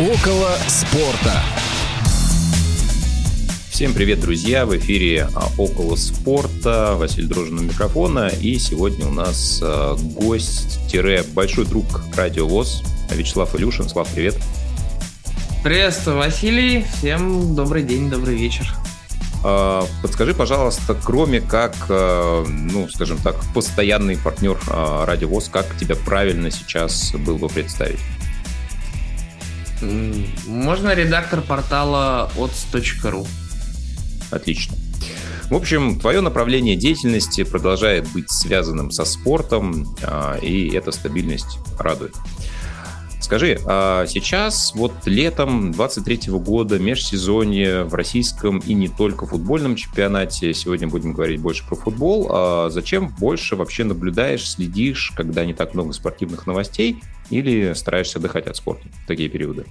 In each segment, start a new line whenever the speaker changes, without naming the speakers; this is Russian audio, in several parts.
Около спорта.
Всем привет, друзья! В эфире а, «Около спорта». Василий Дрожин у микрофона. И сегодня у нас а, гость-большой друг Радио ВОЗ Вячеслав Илюшин. Слав, привет!
Приветствую, Василий. Всем добрый день, добрый вечер.
А, подскажи, пожалуйста, кроме как, ну, скажем так, постоянный партнер Радио ВОЗ, как тебя правильно сейчас было бы представить?
Можно редактор портала ots.ru.
Отлично. В общем, твое направление деятельности продолжает быть связанным со спортом, а, и эта стабильность радует. Скажи, а сейчас вот летом 23 года межсезонье в российском и не только футбольном чемпионате, сегодня будем говорить больше про футбол, а зачем больше вообще наблюдаешь, следишь, когда не так много спортивных новостей, или стараешься отдыхать от спорта в такие периоды?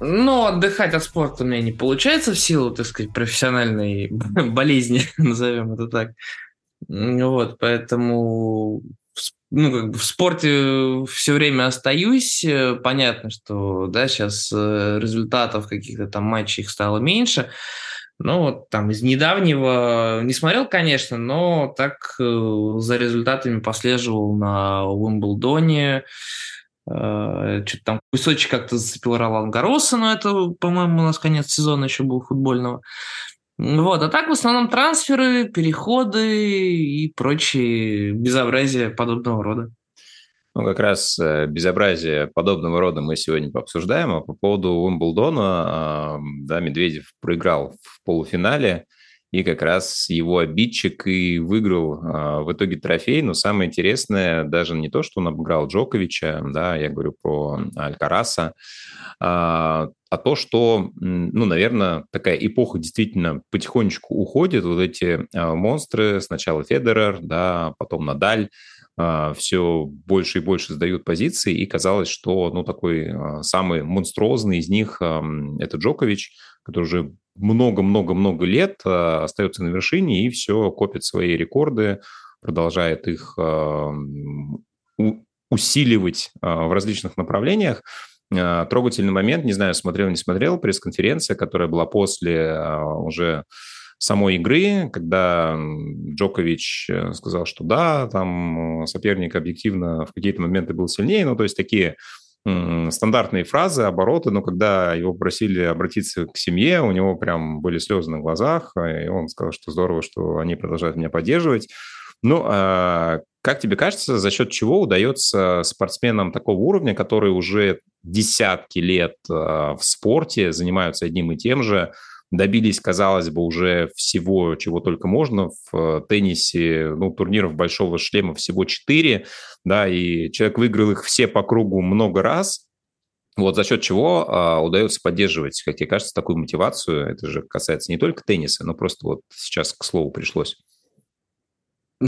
Ну, отдыхать от спорта у меня не получается в силу, так сказать, профессиональной болезни, назовем это так. Вот, поэтому ну, как бы в спорте все время остаюсь. Понятно, что да, сейчас э, результатов каких-то там матчей их стало меньше. Ну, вот там из недавнего не смотрел, конечно, но так э, за результатами послеживал на Уимблдоне, Э, что-то там кусочек как-то зацепил Ролан Гароса, но это, по-моему, у нас конец сезона еще был футбольного. Вот, а так в основном трансферы, переходы и прочие безобразия подобного рода.
Ну, как раз э, безобразие подобного рода мы сегодня пообсуждаем. А по поводу Уимблдона, да, Медведев проиграл в полуфинале и как раз его обидчик и выиграл а, в итоге трофей. Но самое интересное даже не то, что он обыграл Джоковича, да, я говорю про Алькараса, а, а то, что, ну, наверное, такая эпоха действительно потихонечку уходит. Вот эти а, монстры, сначала Федерер, да, потом Надаль, а, все больше и больше сдают позиции, и казалось, что, ну, такой а, самый монструозный из них это Джокович, который уже много-много-много лет э, остается на вершине и все копит свои рекорды, продолжает их э, усиливать э, в различных направлениях. Трогательный момент, не знаю, смотрел, не смотрел, пресс-конференция, которая была после уже самой игры, когда Джокович сказал, что да, там соперник объективно в какие-то моменты был сильнее, ну, то есть такие стандартные фразы, обороты, но когда его просили обратиться к семье, у него прям были слезы на глазах, и он сказал, что здорово, что они продолжают меня поддерживать. Ну, а как тебе кажется, за счет чего удается спортсменам такого уровня, которые уже десятки лет а, в спорте занимаются одним и тем же, добились, казалось бы, уже всего, чего только можно. В э, теннисе, ну, турниров большого шлема всего четыре, да, и человек выиграл их все по кругу много раз, вот за счет чего а, удается поддерживать, как тебе кажется, такую мотивацию. Это же касается не только тенниса, но просто вот сейчас к слову пришлось.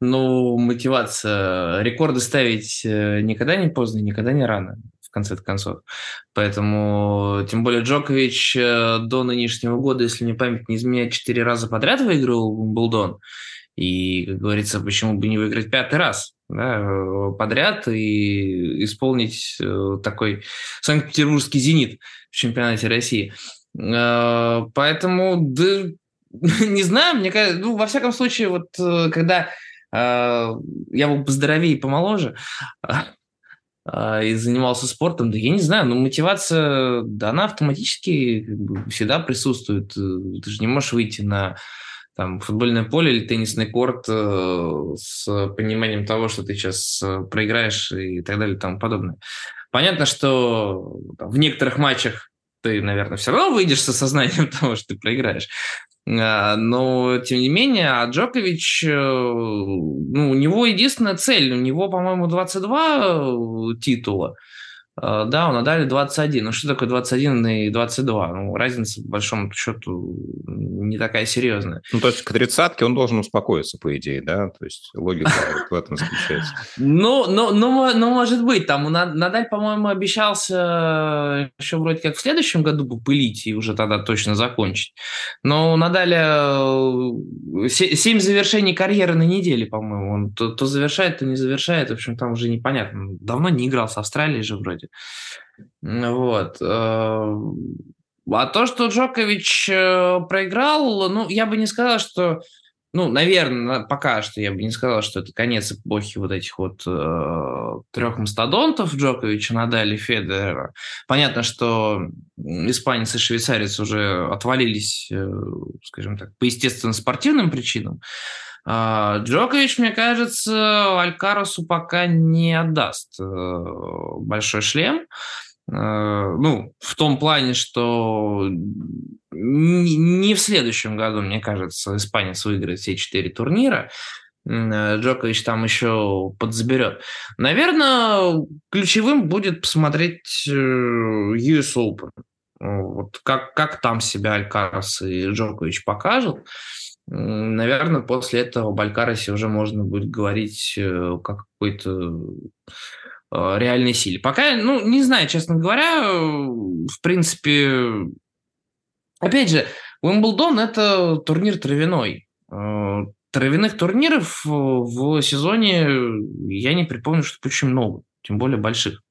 Ну, мотивация. Рекорды ставить э, никогда не поздно, никогда не рано конце концов. Поэтому, тем более, Джокович э, до нынешнего года, если мне память не изменяет, четыре раза подряд выиграл Булдон. И, как говорится, почему бы не выиграть пятый раз да, э, подряд и исполнить э, такой Санкт-Петербургский «Зенит» в чемпионате России. Поэтому, да, не знаю, мне кажется, ну, во всяком случае, вот когда я был поздоровее и помоложе, и занимался спортом, да я не знаю, но мотивация, да, она автоматически всегда присутствует. Э, ты же не можешь выйти на там, футбольное поле или теннисный корт э, с пониманием того, что ты сейчас э, проиграешь и так далее и тому подобное. Понятно, что в некоторых матчах ты, наверное, все равно выйдешь со сознанием того, что ты проиграешь. А, но, тем не менее, а Джокович, э, ну, у него единственная цель, у него, по-моему, 22 титула – Э, да, у Надаля 21. Ну что такое 21 и 22? Ну, разница, по большому счету, не такая серьезная.
Ну, то есть к тридцатке он должен успокоиться, по идее, да? То есть логика в этом заключается.
Ну, ну, ну, ну, может быть. Там Надаль, по-моему, обещался еще вроде как в следующем году попылить и уже тогда точно закончить. Но у Надаля 7 э, завершений карьеры на неделе, по-моему. Он то, то завершает, то не завершает. В общем, там уже непонятно. Давно не играл с Австралией же вроде. Вот. Э, а то, что Джокович э, проиграл, ну, я бы не сказал, что ну, наверное, пока что я бы не сказал, что это конец эпохи вот этих вот э, трех мастодонтов Джоковича, Надали, Федерера. Понятно, что испанец и швейцарец уже отвалились, э, скажем так, по естественным спортивным причинам. Э, Джокович, мне кажется, Алькаросу пока не отдаст э, большой шлем. Ну, в том плане, что не в следующем году, мне кажется, испанец выиграет все четыре турнира. Э, Джокович там еще подзаберет. Наверное, ключевым будет посмотреть э, US Open. Вот как, как там себя Алькарас и Джокович покажут. Наверное, после этого в Алькарасе уже можно будет говорить как какой-то Э, реальной силе. Пока, ну, не знаю, честно говоря, э, в принципе, опять же, Уимблдон – это турнир травяной. Э, травяных турниров в сезоне я не припомню, что очень много, тем более больших.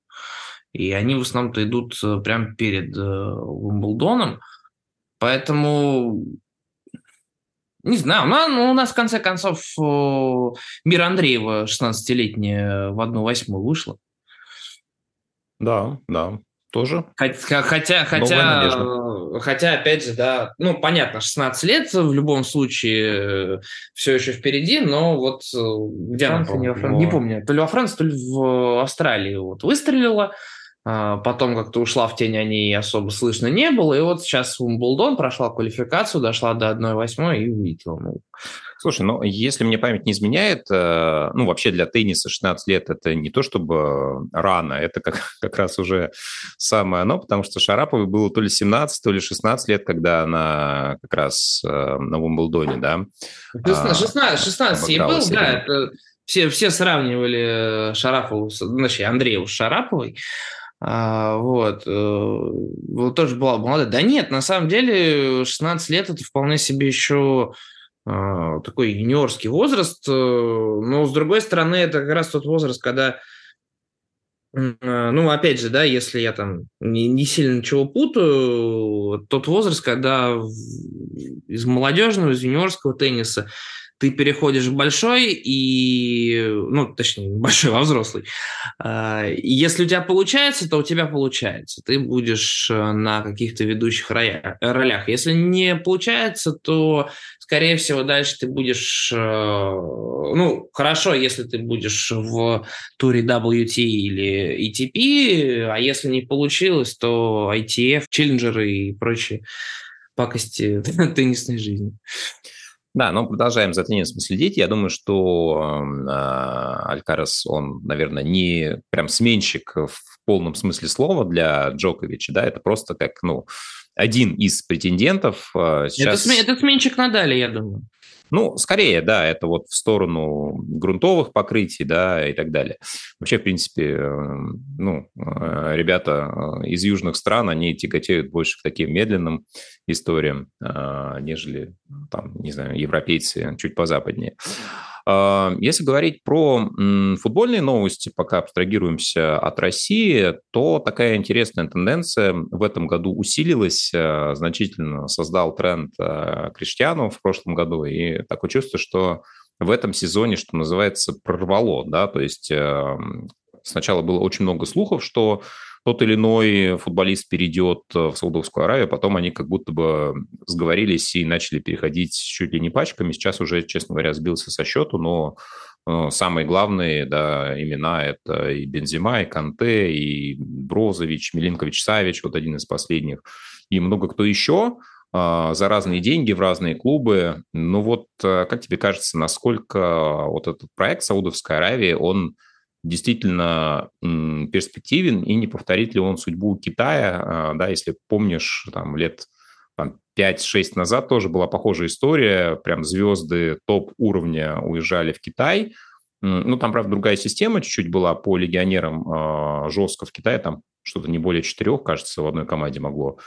И они в основном-то идут прямо перед Уимблдоном. Поэтому не знаю, ну, у нас в конце концов Мир Андреева 16-летняя в одну восьмую вышла.
Да, да, тоже.
Хотя, хотя, хотя, хотя, опять же, да, ну, понятно, 16 лет в любом случае э, все еще впереди, но вот э, где Франция, она, не, во Фран... не помню, то ли во Франции, то ли в Австралии вот выстрелила, потом как-то ушла в тень, о ней особо слышно не было, и вот сейчас Умблдон прошла квалификацию, дошла до 1-8 и улетела. Ну,
Слушай, ну, если мне память не изменяет, э, ну, вообще для тенниса 16 лет это не то чтобы рано, это как, как раз уже самое оно, потому что Шараповой было то ли 17, то ли 16 лет, когда она как раз э, на Уимблдоне, да.
16, 16 ей был, да, это все, все сравнивали Шарапову, значит, Андрееву с Шараповой, а, вот. Э, вот тоже была молодая. Да нет, на самом деле 16 лет это вполне себе еще а, такой юниорский возраст, э, но с другой стороны, это как раз тот возраст, когда, а, ну, опять же, да, если я там не, не сильно ничего путаю, тот возраст, когда из молодежного, из юниорского тенниса ты переходишь в большой и, ну, точнее, большой во взрослый. А, если у тебя получается, то у тебя получается. Ты будешь э, на каких-то ведущих ролях. Если не получается, то, скорее всего, дальше ты будешь, э, ну, хорошо, если ты будешь в туре WT или ETP, а если не получилось, то ITF, челленджеры и прочие пакости теннисной жизни.
Да, но продолжаем за теннисом следить. Я думаю, что э, Алькарас, он, наверное, не прям сменщик в полном смысле слова для Джоковича, да, это просто как, ну, один из претендентов.
Сейчас... Это, это сменщик Надали, я думаю.
Ну, скорее, да, это вот в сторону грунтовых покрытий, да, и так далее. Вообще, в принципе, эм, ну, э, ребята э, из южных стран, они тяготеют больше к таким медленным историям, э, нежели, там, не знаю, европейцы чуть позападнее. А, если говорить про футбольные новости, пока абстрагируемся от России, то такая интересная тенденция в этом году усилилась, а, значительно создал тренд а, Криштиану в прошлом году, и такое чувство, что в этом сезоне, что называется, прорвало, да, то есть сначала было очень много слухов, что тот или иной футболист перейдет в Саудовскую Аравию, потом они как будто бы сговорились и начали переходить чуть ли не пачками. Сейчас уже, честно говоря, сбился со счету, но э, самые главные да, имена – это и Бензима, и Канте, и Брозович, Милинкович Савич, вот один из последних, и много кто еще э, за разные деньги в разные клубы. Ну вот, э, как тебе кажется, насколько вот этот проект Саудовской Аравии, он действительно перспективен и не повторит ли он судьбу Китая, а, да, если помнишь, там лет там, 5-6 назад тоже была похожая история, прям звезды топ-уровня уезжали в Китай, ну, там, правда, другая система чуть-чуть была по легионерам э, жестко в Китае, там что-то не более четырех, кажется, в одной команде могло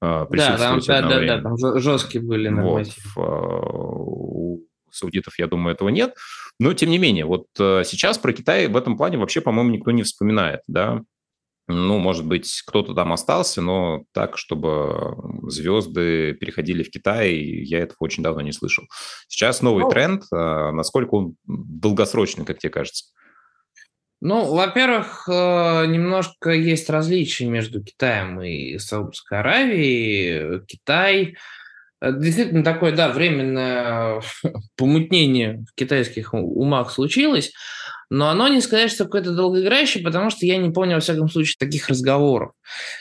присутствовать
да, там, да, да, да, там жесткие были
нормативы. Вот, саудитов, я думаю, этого нет. Но, тем не менее, вот э, сейчас про Китай в этом плане вообще, по-моему, никто не вспоминает, да. Ну, может быть, кто-то там остался, но так, чтобы звезды переходили в Китай, я этого очень давно не слышал. Сейчас новый oh. тренд. А, насколько он долгосрочный, как тебе кажется?
Ну, во-первых, э, немножко есть различия между Китаем и Саудовской Аравией. Китай действительно такое, да, временное помутнение в китайских умах случилось, но оно не сказать, что какое-то долгоиграющее, потому что я не помню, во всяком случае, таких разговоров.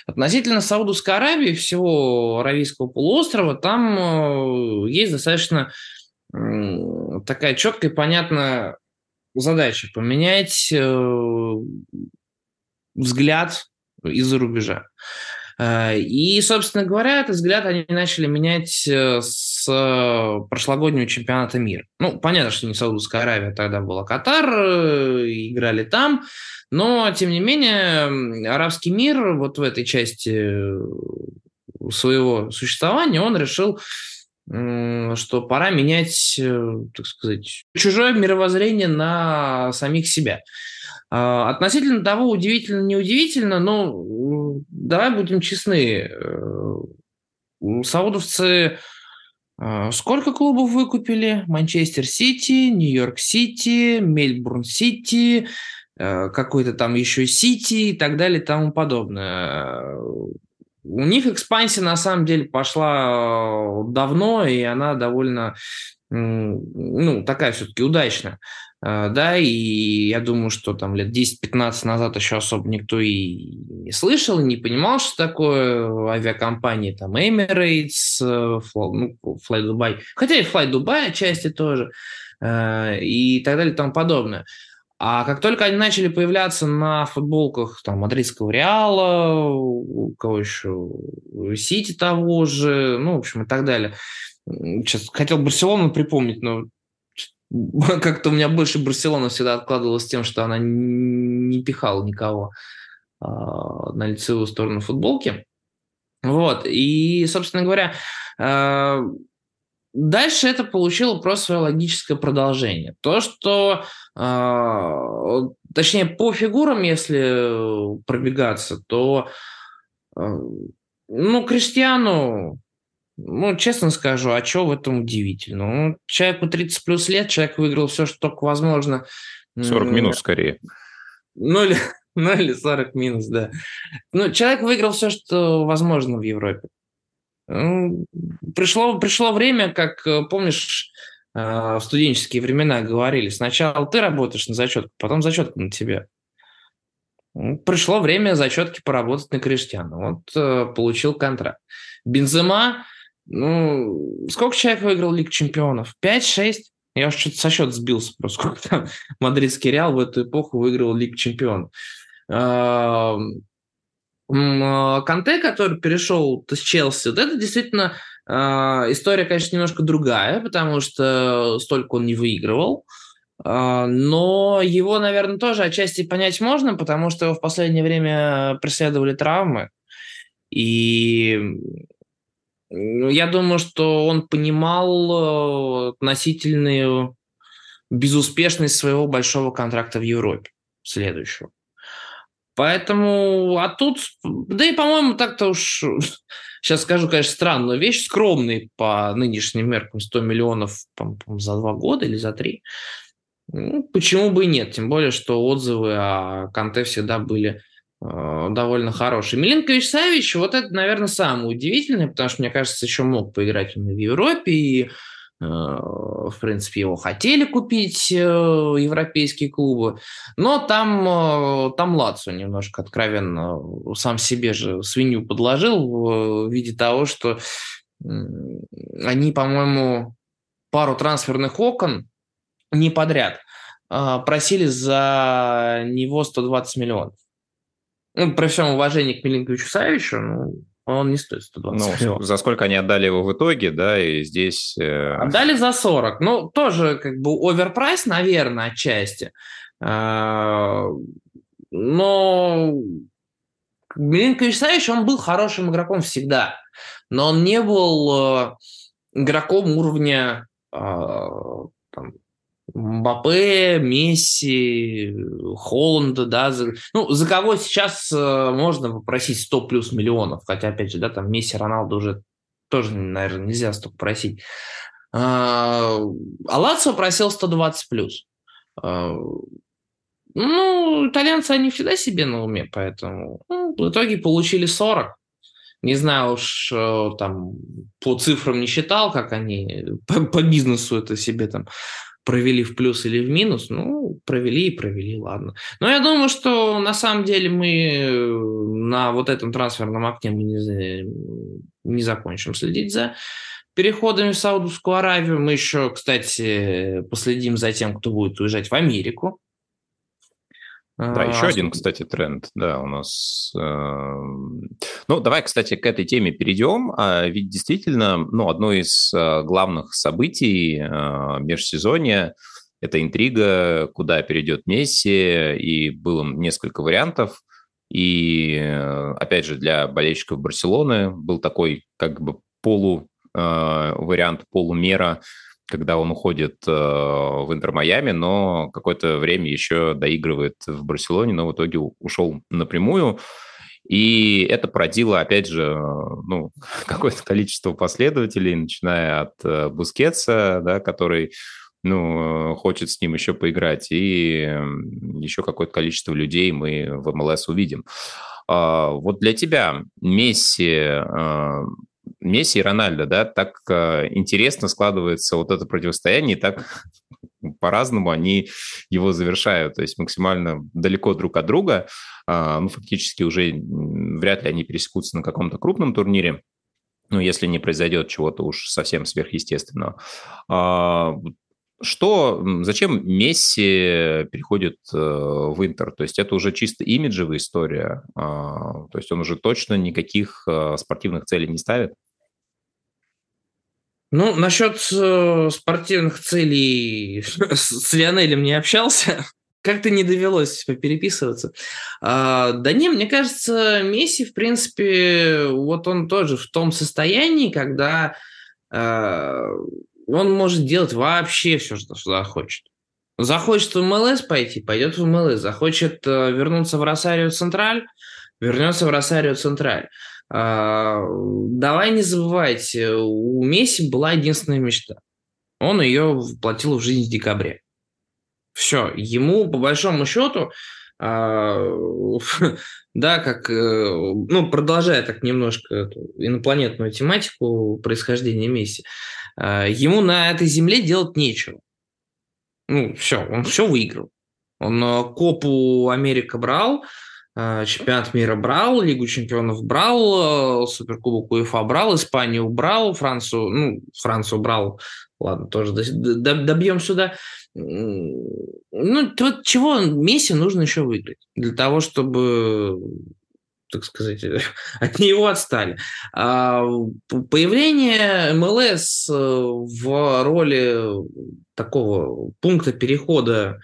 Относительно Саудовской Аравии, всего Аравийского полуострова, там э, есть достаточно такая четкая и понятная задача поменять э, взгляд из-за рубежа. Э, и, собственно говоря, этот взгляд они начали менять э, с прошлогоднего чемпионата мира. Ну, понятно, что не Саудовская Аравия, тогда была Катар, играли там, но, тем не менее, арабский мир вот в этой части своего существования, он решил что пора менять, так сказать, чужое мировоззрение на самих себя. А, относительно того, удивительно, неудивительно, но давай будем честны. Э, саудовцы а, сколько клубов выкупили? Манчестер Сити, Нью-Йорк Сити, Мельбурн Сити, э, какой-то там еще Сити и так далее и тому подобное. У них экспансия на самом деле пошла давно, и она довольно ну, такая все-таки удачная. А, да, и я думаю, что там лет 10-15 назад еще особо никто и не слышал, и не понимал, что такое авиакомпании, там, Emirates, э, ну, Fly Dubai, хотя и Fly Dubai отчасти тоже, э, и так далее и тому подобное. А как только они начали появляться на футболках там, мадридского Реала, у кого еще, Сити того же, ну, в общем, и так далее. Сейчас хотел Барселону припомнить, но как-то у меня больше Барселона всегда откладывалась тем, что она не пихала никого а, на лицевую сторону футболки. Вот, и, собственно говоря, а, дальше это получило просто свое логическое продолжение. То, что, э, точнее, по фигурам, если пробегаться, то, э, ну, Криштиану ну, честно скажу, а что в этом удивительно? Ну, человеку 30 плюс лет, человек выиграл все, что только возможно.
40 минус скорее.
Ну или, ну или 40 минус, да. Ну, человек выиграл все, что возможно в Европе. Ну, пришло, пришло время, как, э, помнишь, э, в студенческие времена говорили, сначала ты работаешь на зачетку, потом зачетка на тебя. Ну, пришло время зачетки поработать на Криштиану. Вот э, получил контракт. Бензема ну, сколько человек выиграл Лиг Чемпионов? 5-6? Я уж что-то со счета сбился просто, сколько там мадридский Реал в эту эпоху выиграл Лиг Чемпионов. А, Канте, который перешел с Челси, вот это действительно а, история, конечно, немножко другая, потому что столько он не выигрывал. А, но его, наверное, тоже отчасти понять можно, потому что его в последнее время преследовали травмы. И я думаю, что он понимал э, относительную безуспешность своего большого контракта в Европе следующего. Поэтому, а тут, да и, по-моему, так-то уж, сейчас скажу, конечно, странную вещь, скромный по нынешним меркам 100 миллионов за два года или за три. Ну, почему бы и нет? Тем более, что отзывы о Канте всегда были довольно хороший. Милинкович Савич, вот это, наверное, самое удивительное, потому что, мне кажется, еще мог поиграть он в Европе, и, э, в принципе, его хотели купить э, европейские клубы, но там, там Лацо немножко откровенно сам себе же свинью подложил в виде того, что они, по-моему, пару трансферных окон не подряд просили за него 120 миллионов. Ну, при всем уважении к Милинковичу Савичу, ну, он не стоит 120
ну, За сколько они отдали его в итоге, да, и здесь...
Э... Отдали за 40. Ну, тоже как бы оверпрайс, наверное, отчасти. А, но Милинкович Савич, он был хорошим игроком всегда, но он не был э, игроком уровня а, там, Мбаппе, Месси, Холланда, да, за, ну, за кого сейчас э, можно попросить 100 плюс миллионов, хотя, опять же, да, там Месси, Роналду уже тоже, наверное, нельзя столько просить. А, а Лацио просил 120 плюс. А, ну, итальянцы, они всегда себе на уме, поэтому ну, в итоге получили 40. Не знаю уж, э, там, по цифрам не считал, как они по, по бизнесу это себе там провели в плюс или в минус, ну, провели и провели, ладно. Но я думаю, что на самом деле мы на вот этом трансферном окне мы не, не закончим следить за переходами в Саудовскую Аравию. Мы еще, кстати, последим за тем, кто будет уезжать в Америку.
Да, а, еще один, кстати, тренд, да, у нас. Эм, ну, давай, кстати, к этой теме перейдем. А, ведь действительно, ну, одно из э, главных событий межсезонья – это интрига, куда перейдет Месси, и было несколько вариантов. И, э, опять же, для болельщиков Барселоны был такой как бы полу вариант полумера – когда он уходит э, в Интер-Майами, но какое-то время еще доигрывает в Барселоне, но в итоге ушел напрямую. И это породило, опять же, ну, какое-то количество последователей, начиная от э, Бускетса, да, который ну, хочет с ним еще поиграть, и еще какое-то количество людей мы в МЛС увидим. А, вот для тебя Месси э, Месси и Рональдо, да, так э, интересно складывается вот это противостояние, и так по-разному они его завершают, то есть максимально далеко друг от друга, э, ну, фактически уже вряд ли они пересекутся на каком-то крупном турнире, ну, если не произойдет чего-то уж совсем сверхъестественного. А, что, зачем Месси переходит э, в Интер? То есть это уже чисто имиджевая история, а, то есть он уже точно никаких э, спортивных целей не ставит?
Ну, насчет э, спортивных целей с, Лионелем не общался. Как-то не довелось попереписываться. А, да не, мне кажется, Месси, в принципе, вот он тоже в том состоянии, когда а, он может делать вообще все, что захочет. Захочет в МЛС пойти, пойдет в МЛС. Захочет а, вернуться в Росарио Централь, вернется в Росарио Централь. А, давай не забывайте, у Месси была единственная мечта. Он ее воплотил в жизнь в декабре. Все, ему по большому счету, а, да, как, э, ну, продолжая так немножко инопланетную тематику происхождения Месси, а, ему на этой земле делать нечего. Ну, все, он все выиграл. Он э, Копу Америка брал, Э, чемпионат мира брал, Лигу чемпионов брал, э, Суперкубок УЕФА брал, Испанию брал, Францию, ну, Францию брал, ладно, тоже добьем сюда. Ну, вот чего Месси нужно еще выиграть для того, чтобы так сказать, от него отстали. А появление МЛС э, в роли такого пункта перехода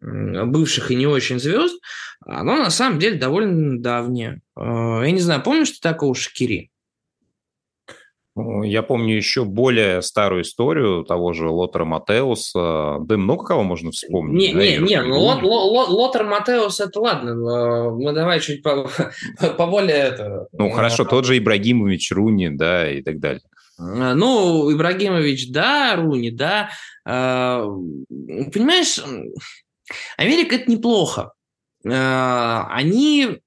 бывших и не очень звезд, оно на самом деле довольно давнее. Э, я не знаю, помнишь ты такого Шакири?
Ну, я помню еще более старую историю того же Лотера Матеуса. Да много кого можно вспомнить.
Не, да, не, не, ну Лот, Лот, Лотер Матеус это ладно, мы давай чуть по, более это.
Ну хорошо, тот же Ибрагимович Руни, да, и так далее.
Э, ну, Ибрагимович, да, Руни, да. Э, понимаешь, Америка это неплохо. Э, они,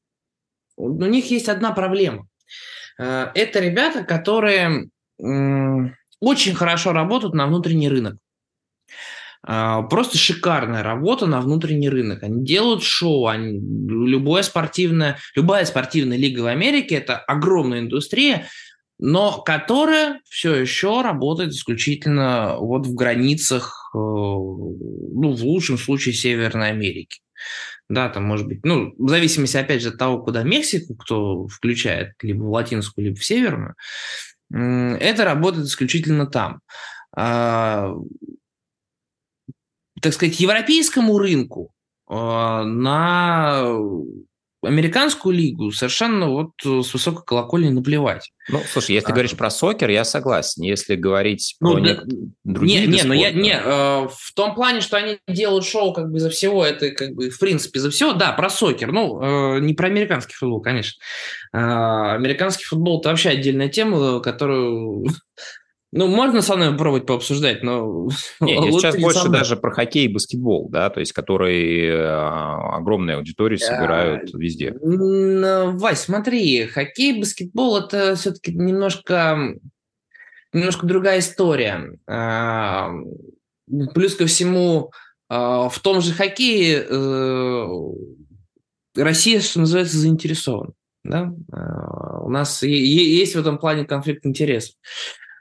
у них есть одна проблема. Э, это ребята, которые очень хорошо работают на внутренний рынок. Э, просто шикарная работа на внутренний рынок. Они делают шоу, они, любое спортивное, любая спортивная лига в Америке – это огромная индустрия, но которая все еще работает исключительно вот в границах, ну, в лучшем случае Северной Америки да, там может быть, ну, в зависимости, опять же, от того, куда Мексику кто включает, либо в латинскую, либо в северную, это работает исключительно там. А, так сказать, европейскому рынку а, на американскую лигу совершенно вот с высокой колокольни наплевать.
Ну, слушай, если а, говоришь про сокер, я согласен. Если говорить ну, про да, другие
не, не, ну я не э, в том плане, что они делают шоу как бы за всего, это как бы в принципе за всего, да, про сокер. Ну, э, не про американский футбол, конечно. Э, американский футбол это вообще отдельная тема, которую ну, можно со мной попробовать пообсуждать, но...
Не, я сейчас больше даже про хоккей и баскетбол, да, то есть которые э, огромные аудитории собирают а, везде.
Вась, смотри, хоккей, баскетбол – это все-таки немножко, немножко другая история. А, плюс ко всему, а, в том же хоккее э, Россия, что называется, заинтересована. Да? У нас есть в этом плане конфликт интересов.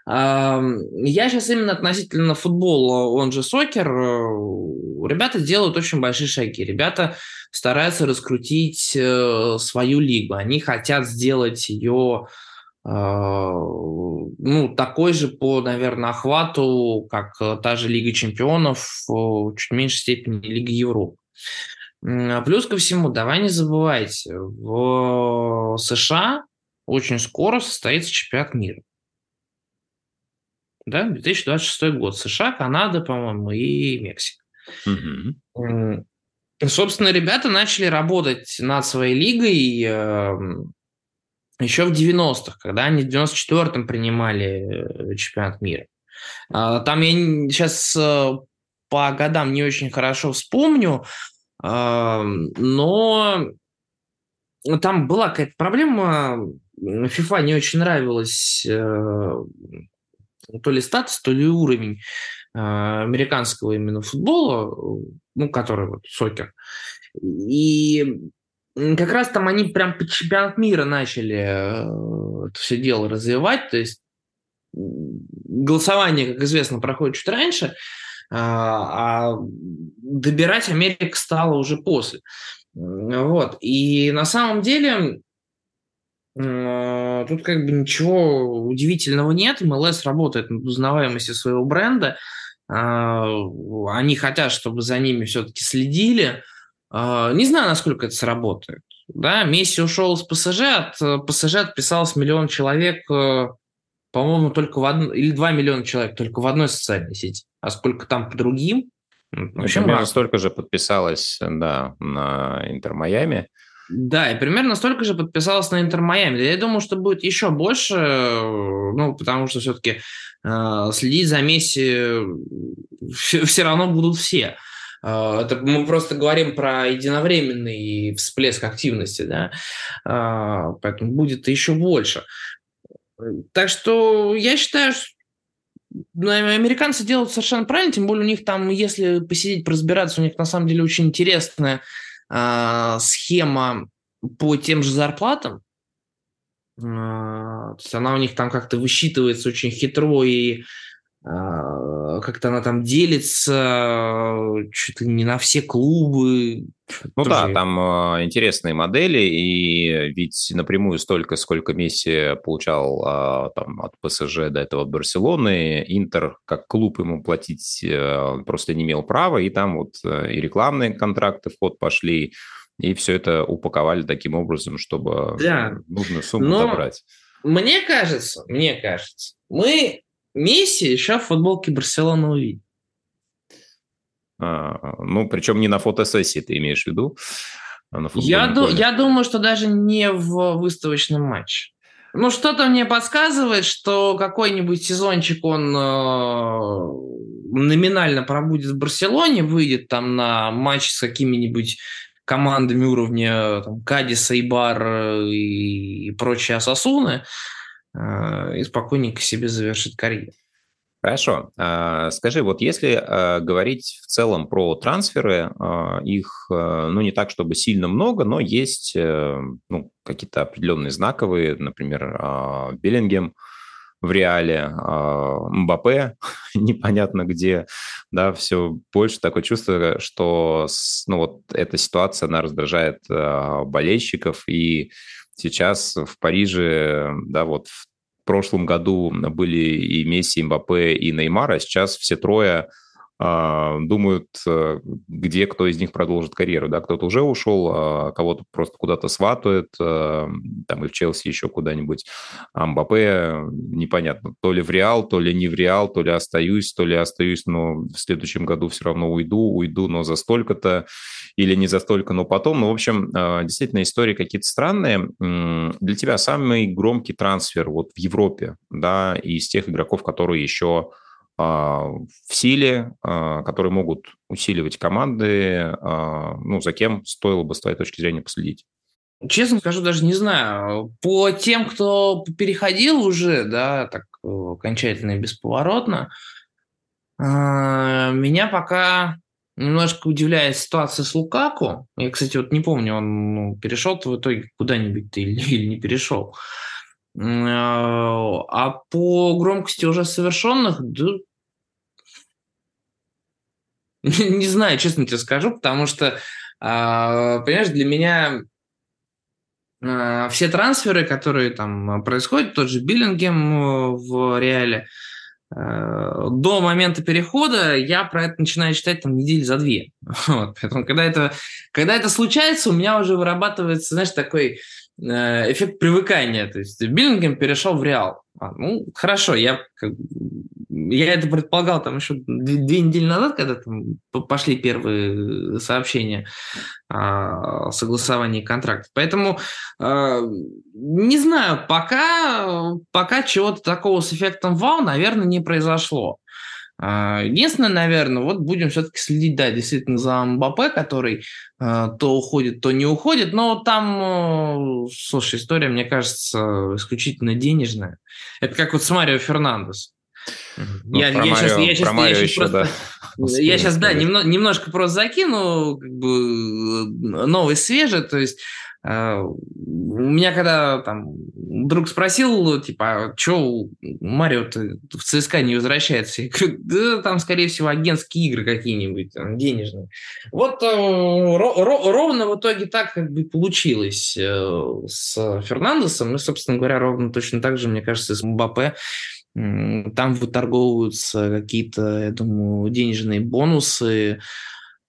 Я сейчас именно относительно футбола, он же сокер, э, ребята делают очень большие шаги. Ребята стараются раскрутить э, свою лигу. Они хотят сделать ее а, ну, такой же по, наверное, охвату, как э, та же Лига чемпионов, чуть меньшей степени Лига Европы. Плюс ко всему, давай не забывайте, в США очень скоро состоится чемпионат мира да, 2026 год. США, Канада, по-моему, и Мексика. Угу. Собственно, ребята начали работать над своей лигой э, еще в 90-х, когда они в 94-м принимали э, чемпионат мира. Э, там я сейчас э, по годам не очень хорошо вспомню, э, но там была какая-то проблема. FIFA не очень нравилось э, то ли статус, то ли уровень э, американского именно футбола, ну, который вот сокер. И как раз там они прям по чемпионат мира начали э, это все дело развивать, то есть голосование, как известно, проходит чуть раньше, а, а добирать Америка стала уже после. Вот. И на самом деле Э, тут как бы ничего удивительного нет. МЛС работает над узнаваемостью своего бренда. А, они хотят, чтобы за ними все-таки следили. А, не знаю, насколько это сработает. Да, Месси ушел с ПСЖ, от э, ПСЖ отписалось миллион человек, э, по-моему, только в одной, или два миллиона человек только в одной социальной сети. А сколько там по другим?
Вообще Примерно столько же подписалось, да, на Интер Майами.
Да, и примерно столько же подписалось на Интер Майами. Я думаю, что будет еще больше, ну, потому что все-таки э, следить за Месси все, все равно будут все. Э, это мы просто говорим про единовременный всплеск активности, да, э, поэтому будет еще больше. Так что я считаю, что ну, американцы делают совершенно правильно, тем более у них там, если посидеть, разбираться, у них на самом деле очень интересная э, схема по тем же зарплатам. Э, то есть она у них там как-то высчитывается очень хитро и как-то она там делится чуть ли не на все клубы.
Ну Тоже... да, там э, интересные модели, и ведь напрямую столько, сколько Месси получал э, там, от ПСЖ до этого от Барселоны, Интер как клуб ему платить э, просто не имел права, и там вот и рекламные контракты в ход пошли, и все это упаковали таким образом, чтобы да. нужную сумму Но добрать.
Мне кажется, мне кажется, мы Месси еще в футболке Барселоны увидим.
А, ну, причем не на фотосессии ты имеешь в виду?
А я, ду- я думаю, что даже не в выставочном матче. Ну, что-то мне подсказывает, что какой-нибудь сезончик он э, номинально пробудет в Барселоне, выйдет там на матч с какими-нибудь командами уровня там, Кадиса, Ибар э, и, и прочие Асасуны. Э, и спокойненько себе завершить карьеру.
Хорошо. А, скажи, вот если а, говорить в целом про трансферы, а, их, ну, не так, чтобы сильно много, но есть, э, ну, какие-то определенные знаковые, например, Беллингем в Реале, Мбаппе непонятно где, да, все больше такое чувство, что, ну, вот эта ситуация, она раздражает болельщиков, и сейчас в Париже, да, вот в прошлом году были и Месси, и Мбаппе, и Неймар, а сейчас все трое думают, э, где кто из них продолжит карьеру. Да? Кто-то уже ушел, а кого-то просто куда-то сватают, э, там и в Челси еще куда-нибудь. А Мбаппе непонятно, то ли в Реал, то ли не в Реал, то ли остаюсь, то ли остаюсь, но в следующем году все равно уйду, уйду, но за столько-то или не за столько, но потом. Ну, в общем, а, действительно, истории какие-то странные. Для тебя самый громкий трансфер вот в Европе, да, из тех игроков, которые еще а, в силе, а, которые могут усиливать команды, а, ну, за кем стоило бы с твоей точки зрения последить?
Честно скажу, даже не знаю. По тем, кто переходил уже, да, так э, окончательно и бесповоротно, меня пока немножко удивляет ситуация с Лукаку. Я, кстати, вот не помню, он ну, перешел в итоге куда-нибудь или не перешел. А по громкости уже совершенных, да, не знаю, честно тебе скажу, потому что, а, понимаешь, для меня а, все трансферы, которые там происходят, тот же Биллингем э, в Реале, э, до момента перехода я про это начинаю читать там недели за две. Вот, поэтому когда это, когда это случается, у меня уже вырабатывается, знаешь, такой эффект привыкания. То есть Биллингем перешел в Реал. А, ну, хорошо, я, я это предполагал там еще две, две недели назад, когда там пошли первые сообщения о согласовании контракта. Поэтому э, не знаю, пока, пока чего-то такого с эффектом вау, наверное, не произошло. А, единственное, наверное, вот будем все-таки следить, да, действительно за Мбаппе, который э, то уходит, то не уходит, но там, э, слушай, история, мне кажется, исключительно денежная. Это как вот с Марио Фернандес.
Ну, я, я, сейчас, я сейчас, я сейчас еще, просто,
да. Я сейчас, да, немного, немножко просто закину, как бы э, новый свежий, то есть а, у меня когда там друг спросил, типа, а что Марио в ЦСКА не возвращается? Я говорю, да там, скорее всего, агентские игры какие-нибудь, денежные. Вот э, ровно в итоге так как бы получилось э, с Фернандесом, и, собственно говоря, ровно точно так же, мне кажется, с Мбаппе. Там выторговываются какие-то, я думаю, денежные бонусы,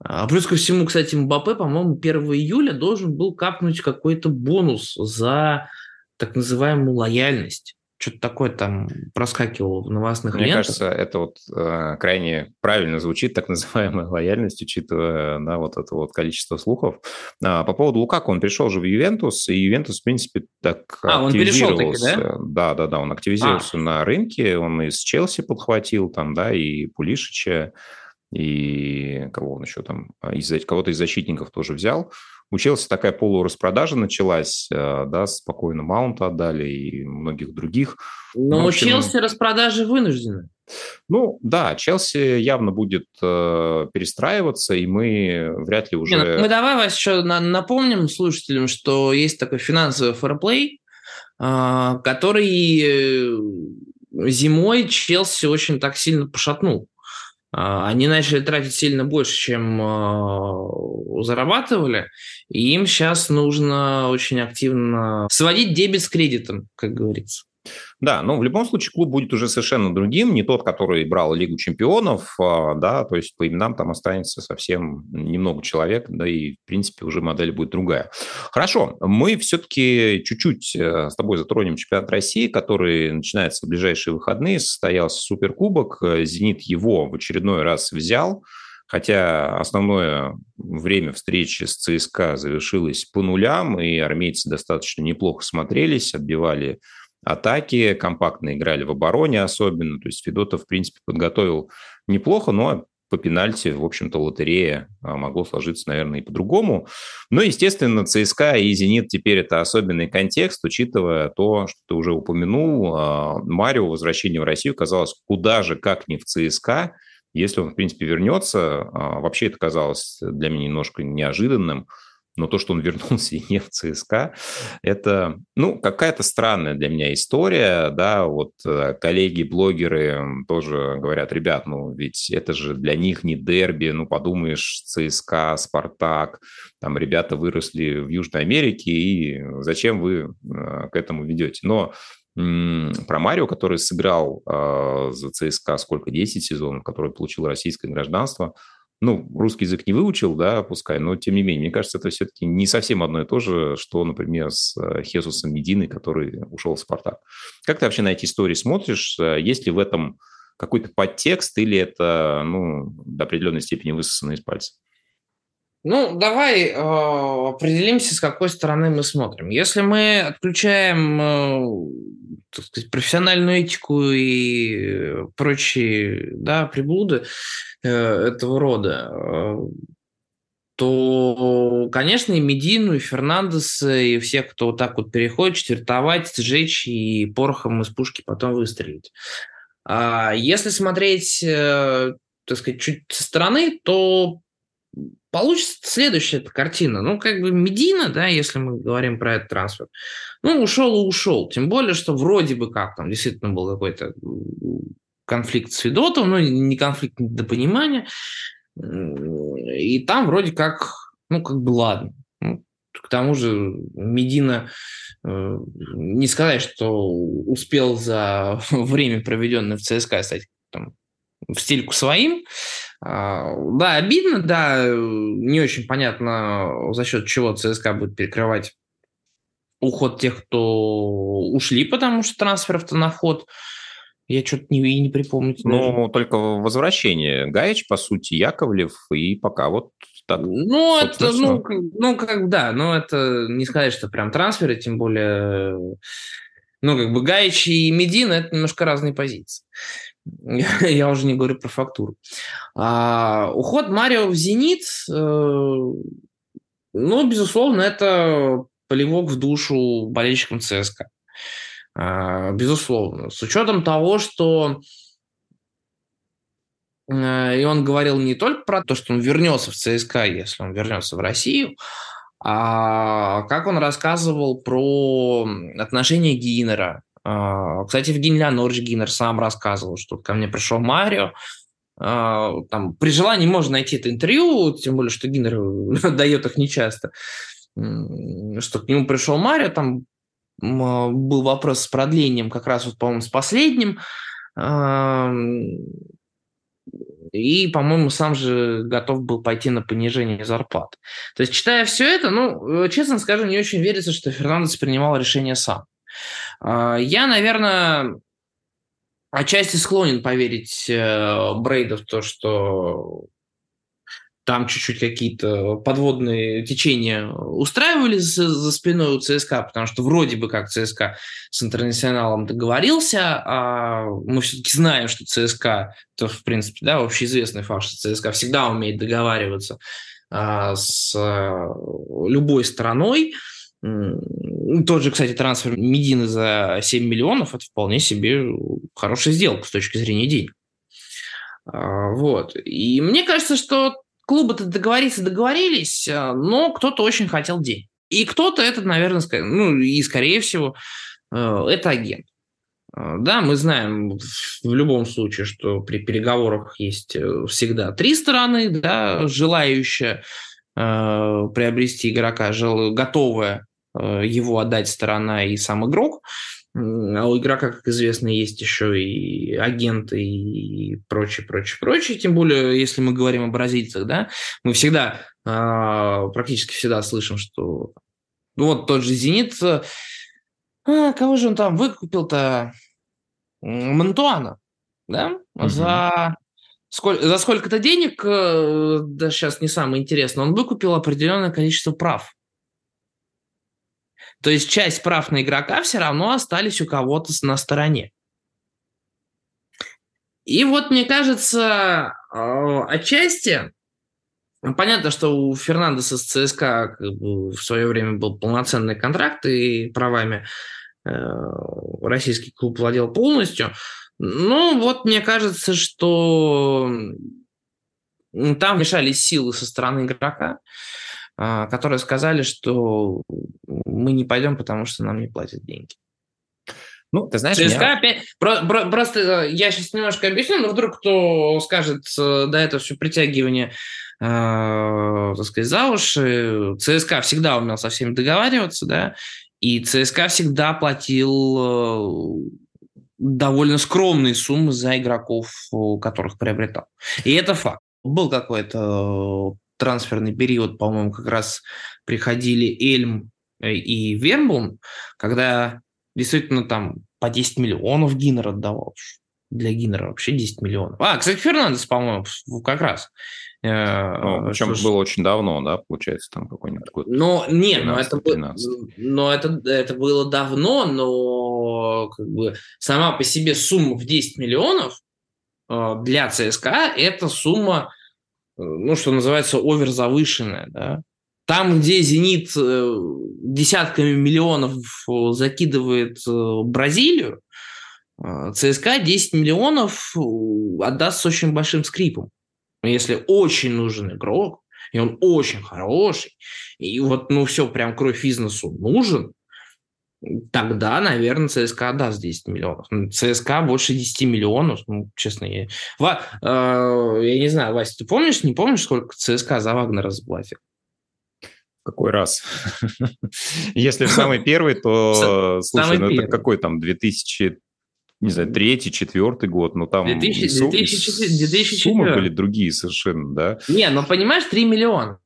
а плюс ко всему, кстати, Мбаппе, по-моему, 1 июля должен был капнуть какой-то бонус за так называемую лояльность. Что-то такое там проскакивало в новостных
Мне
лентах.
кажется, это вот э, крайне правильно звучит, так называемая лояльность, учитывая да, вот это вот количество слухов. А, по поводу Лукаку, он пришел же в Ювентус, и Ювентус, в принципе, так а, активизировался. Он таки, да? да, да, да, он активизировался а. на рынке, он из Челси подхватил там, да, и Пулишича, и кого он еще там, а, из, кого-то из защитников тоже взял. У Челси такая полураспродажа началась, э, да, спокойно Маунта отдали и многих других.
Но ну, у Челси распродажи вынуждены.
Ну, да, Челси явно будет э, перестраиваться, и мы вряд ли уже... Не,
ну, мы давай, Вась, еще напомним слушателям, что есть такой финансовый фэрплей, э, который зимой Челси очень так сильно пошатнул. А, они начали тратить сильно больше, чем а, зарабатывали, и им сейчас нужно очень активно сводить дебет с кредитом, как говорится.
Да, но в любом случае клуб будет уже совершенно другим, не тот, который брал Лигу чемпионов, а, да, то есть по именам там останется совсем немного человек, да, и, в принципе, уже модель будет другая. Хорошо, мы все-таки чуть-чуть э, с тобой затронем чемпионат России, который начинается в ближайшие выходные, состоялся Суперкубок, «Зенит» его в очередной раз взял, Хотя основное время встречи с ЦСКА завершилось по нулям, и армейцы достаточно неплохо смотрелись, отбивали атаки, компактно играли в обороне особенно. То есть Федотов, в принципе, подготовил неплохо, но по пенальти, в общем-то, лотерея а, могло сложиться, наверное, и по-другому. Но, естественно, ЦСКА и «Зенит» теперь это особенный контекст, учитывая то, что ты уже упомянул. А, Марио возвращение в Россию казалось куда же, как не в ЦСКА. Если он, в принципе, вернется, а, вообще это казалось для меня немножко неожиданным но то, что он вернулся и не в ЦСКА, это, ну, какая-то странная для меня история, да, вот э, коллеги, блогеры тоже говорят, ребят, ну, ведь это же для них не дерби, ну, подумаешь, ЦСКА, Спартак, там ребята выросли в Южной Америке, и зачем вы э, к этому ведете? Но про Марио, который сыграл э, за ЦСКА сколько, 10 сезонов, который получил российское гражданство. Ну, русский язык не выучил, да, пускай, но тем не менее, мне кажется, это все-таки не совсем одно и то же, что, например, с э, Хесусом Мединой, который ушел в «Спартак». Как ты вообще на эти истории смотришь? Э, есть ли в этом какой-то подтекст или это, ну, до определенной степени высосано из пальца?
Ну, давай э, определимся, с какой стороны мы смотрим. Если мы отключаем э, так сказать, профессиональную этику и прочие да, приблуды э, этого рода, э, то, конечно, и Медину, и Фернандес, и всех, кто вот так вот переходит, четвертовать, сжечь и порохом из пушки потом выстрелить. А если смотреть, э, так сказать, чуть со стороны, то получится следующая картина. Ну, как бы Медина, да, если мы говорим про этот трансфер, ну, ушел и ушел. Тем более, что вроде бы как там действительно был какой-то конфликт с Федотом, ну, не конфликт недопонимания. И там вроде как, ну, как бы ладно. Ну, к тому же Медина, э, не сказать, что успел за время, проведенное в ЦСКА, стать там, в стильку своим. А, да, обидно, да, не очень понятно, за счет чего ЦСКА будет перекрывать уход тех, кто ушли, потому что трансферов-то на ход я что-то не, не припомню.
Ну, только возвращение. Гаич, по сути, Яковлев, и пока вот так.
Ну, это, ну, ну, как, да, но это не сказать, что прям трансферы, тем более, ну, как бы Гаич и Медина – это немножко разные позиции. Я уже не говорю про фактуру. А, уход Марио в «Зенит», э, ну, безусловно, это полевок в душу болельщикам ЦСКА. А, безусловно. С учетом того, что э, и он говорил не только про то, что он вернется в ЦСКА, если он вернется в Россию, а как он рассказывал про отношения Гиннера а, кстати, Евгений Леонидович Гиннер сам рассказывал, что ко мне пришел Марио, а, там, при желании можно найти это интервью, тем более, что Гиннер дает их нечасто, что к нему пришел Марио, там был вопрос с продлением как раз, вот, по-моему, с последним, и, по-моему, сам же готов был пойти на понижение зарплат. То есть, читая все это, ну, честно скажу, не очень верится, что Фернандес принимал решение сам. А, я, наверное, отчасти склонен поверить э, Брейду в то, что там чуть-чуть какие-то подводные течения устраивались за спиной у ЦСКА, потому что вроде бы как ЦСКА с интернационалом договорился, а мы все-таки знаем, что ЦСКА, то в принципе, да, общеизвестный факт, что ЦСКА всегда умеет договариваться а, с а, любой стороной. Тот же, кстати, трансфер Медины за 7 миллионов – это вполне себе хорошая сделка с точки зрения денег. А, вот. И мне кажется, что клубы-то договориться договорились, а, но кто-то очень хотел денег. И кто-то это, наверное, ну и скорее всего, э, это агент. А, да, мы знаем в любом случае, что при переговорах есть э, всегда три стороны, да, желающая э, приобрести игрока, готовая Э, его отдать сторона и сам игрок. А у игрока, как известно, есть еще и агенты и прочее, прочее, прочее. Тем более, если мы говорим о бразильцах, да, мы всегда, а, практически всегда слышим, что ну, вот тот же «Зенит», а, кого же он там выкупил-то? Мантуана, да, угу. за сколь, за сколько-то денег, э, да сейчас не самое интересное, он выкупил определенное количество прав. То есть часть прав на игрока все равно остались у кого-то на стороне. И вот, мне кажется, э, отчасти, понятно, что у Фернандеса с ЦСКА в свое время был полноценный контракт, и правами э, российский клуб владел полностью. Ну, вот мне кажется, что там мешались силы со стороны игрока. А, которые сказали, что мы не пойдем, потому что нам не платят деньги. Ну, ты знаешь, ЦСКА меня... опять... Про, про, просто э, я сейчас немножко объясню, но вдруг кто скажет, э, да, это все притягивание, э, так сказать, за уши. ЦСКА всегда умел со всеми договариваться, да, И ЦСКА всегда платил довольно скромные суммы за игроков, которых приобретал. И это факт. Был какой-то трансферный период, по-моему, как раз приходили Эльм и Вербун, когда действительно там по 10 миллионов Гиннер отдавал. Для Гиннера вообще 10 миллионов. А, кстати, Фернандес, по-моему, как раз.
Э, ну, причем что было очень давно, да, получается, там какой-нибудь год.
Ну, не, но это, но это, это было давно, но как бы сама по себе сумма в 10 миллионов э, для ЦСКА это сумма, э, ну, что называется, оверзавышенная, да. Там, где «Зенит» десятками миллионов закидывает Бразилию, ЦСКА 10 миллионов отдаст с очень большим скрипом. Если очень нужен игрок, и он очень хороший, и вот, ну, все, прям кровь бизнесу нужен, тогда, наверное, ЦСКА даст 10 миллионов. ЦСКА больше 10 миллионов, ну, честно, я... Ва... Э, я не знаю, Вася, ты помнишь, не помнишь, сколько ЦСКА за Вагнера заплатил?
Какой раз? Если в самый первый, то, слушай, ну это какой там, 2000 не знаю, третий, четвертый год, но там 2000, 2004, 2004. суммы были другие совершенно, да?
Не, ну понимаешь, 3 миллиона.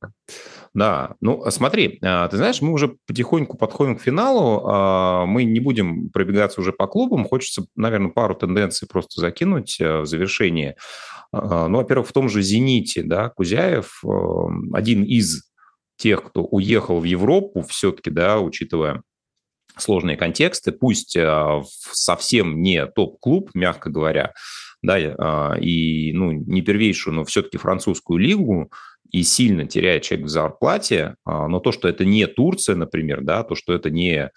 Да, ну а смотри, а, ты знаешь, мы уже потихоньку подходим к финалу, а, мы не будем пробегаться уже по клубам, хочется, наверное, пару тенденций просто закинуть в завершение. Ну, во-первых, в том же «Зените», да, Кузяев, один из тех, кто уехал в Европу все-таки, да, учитывая сложные контексты, пусть э, совсем не топ-клуб, мягко говоря, да, и ну, не первейшую, но все-таки французскую лигу, и сильно теряет человек в зарплате, а, но то, что это не Турция, например, да, то, что это не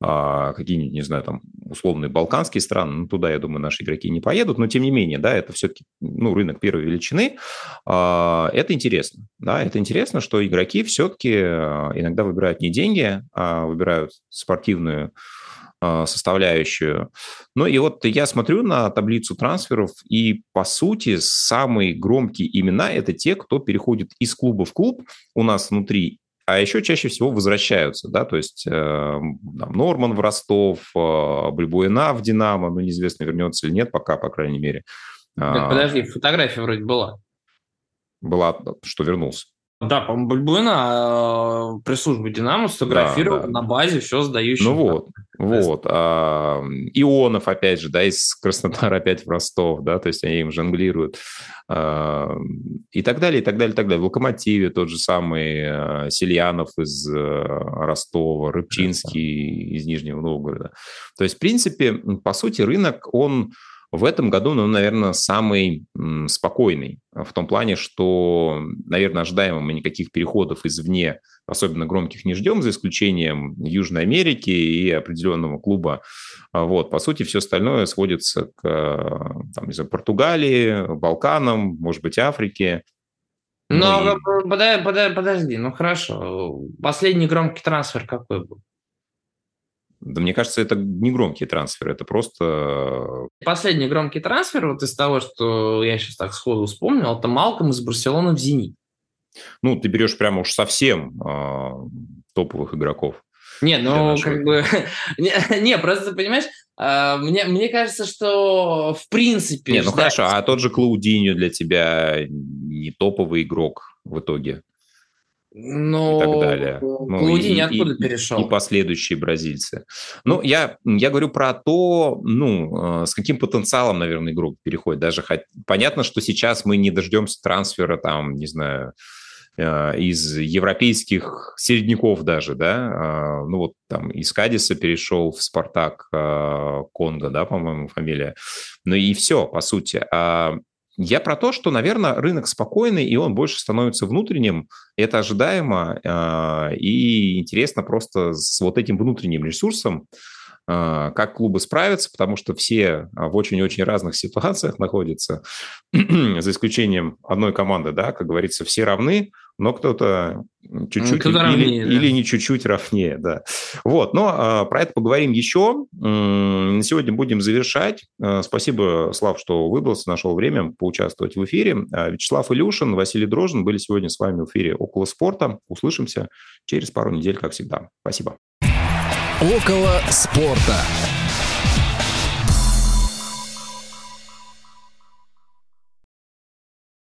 а, какие-нибудь, не знаю, там, условные балканские страны, ну, туда, я думаю, наши игроки не поедут, но, тем не менее, да, это все-таки, ну, рынок первой величины, а, это интересно, да, это интересно, что игроки все-таки иногда выбирают не деньги, а выбирают спортивную составляющую. Ну и вот я смотрю на таблицу трансферов, и по сути самые громкие имена – это те, кто переходит из клуба в клуб у нас внутри а еще чаще всего возвращаются, да, то есть э, там, Норман в Ростов, э, Бульбуина в Динамо, ну, неизвестно, вернется или нет пока, по крайней мере.
Так, подожди, фотография вроде была.
Была, что вернулся.
Да, по-моему, Бульбуина э, пресс-службы «Динамо» сфотографировал да, да. на базе все сдающий.
Ну вот, вот. А, Ионов, опять же, да, из Краснодара опять в Ростов, да, то есть они им жонглируют. А, и так далее, и так далее, и так далее. В «Локомотиве» тот же самый а, Сельянов из а, Ростова, Рыбчинский из Нижнего Новгорода. То есть, в принципе, по сути, рынок, он в этом году, ну, наверное, самый спокойный в том плане, что, наверное, ожидаемо мы никаких переходов извне, особенно громких, не ждем, за исключением Южной Америки и определенного клуба. А вот, по сути, все остальное сводится к там, не знаю, Португалии, Балканам, может быть, Африке.
Но ну, и... подожди, подожди, подожди, ну хорошо. Последний громкий трансфер какой был?
Да мне кажется, это не громкий трансфер, это просто...
Последний громкий трансфер, вот из того, что я сейчас так сходу вспомнил, это Малком из Барселоны в «Зенит».
Ну, ты берешь прямо уж совсем э, топовых игроков.
Не, ну, как бы... не, не, просто, понимаешь, э, мне, мне кажется, что в принципе...
Не, ну ждать... хорошо, а тот же Клаудиньо для тебя не топовый игрок в итоге?
Но...
и так далее.
Ну, Клауди и, откуда
и,
перешел.
И последующие бразильцы. Ну, я, я говорю про то, ну, э, с каким потенциалом, наверное, игрок переходит. Даже хоть... понятно, что сейчас мы не дождемся трансфера, там, не знаю, э, из европейских середняков даже, да, э, ну вот там из Кадиса перешел в Спартак Конго, да, по-моему, фамилия, ну и все, по сути. Я про то, что, наверное, рынок спокойный, и он больше становится внутренним. Это ожидаемо, а, и интересно просто с вот этим внутренним ресурсом, а, как клубы справятся, потому что все в очень-очень разных ситуациях находятся, за исключением одной команды, да, как говорится, все равны, но кто-то чуть-чуть кто или, равнее, да. или не чуть-чуть равнее, да. Вот, но а, про это поговорим еще. На сегодня будем завершать. А, спасибо, Слав, что выбрался, нашел время поучаствовать в эфире. А, Вячеслав Илюшин, Василий Дрожин были сегодня с вами в эфире «Около спорта». Услышимся через пару недель, как всегда. Спасибо.
Около спорта.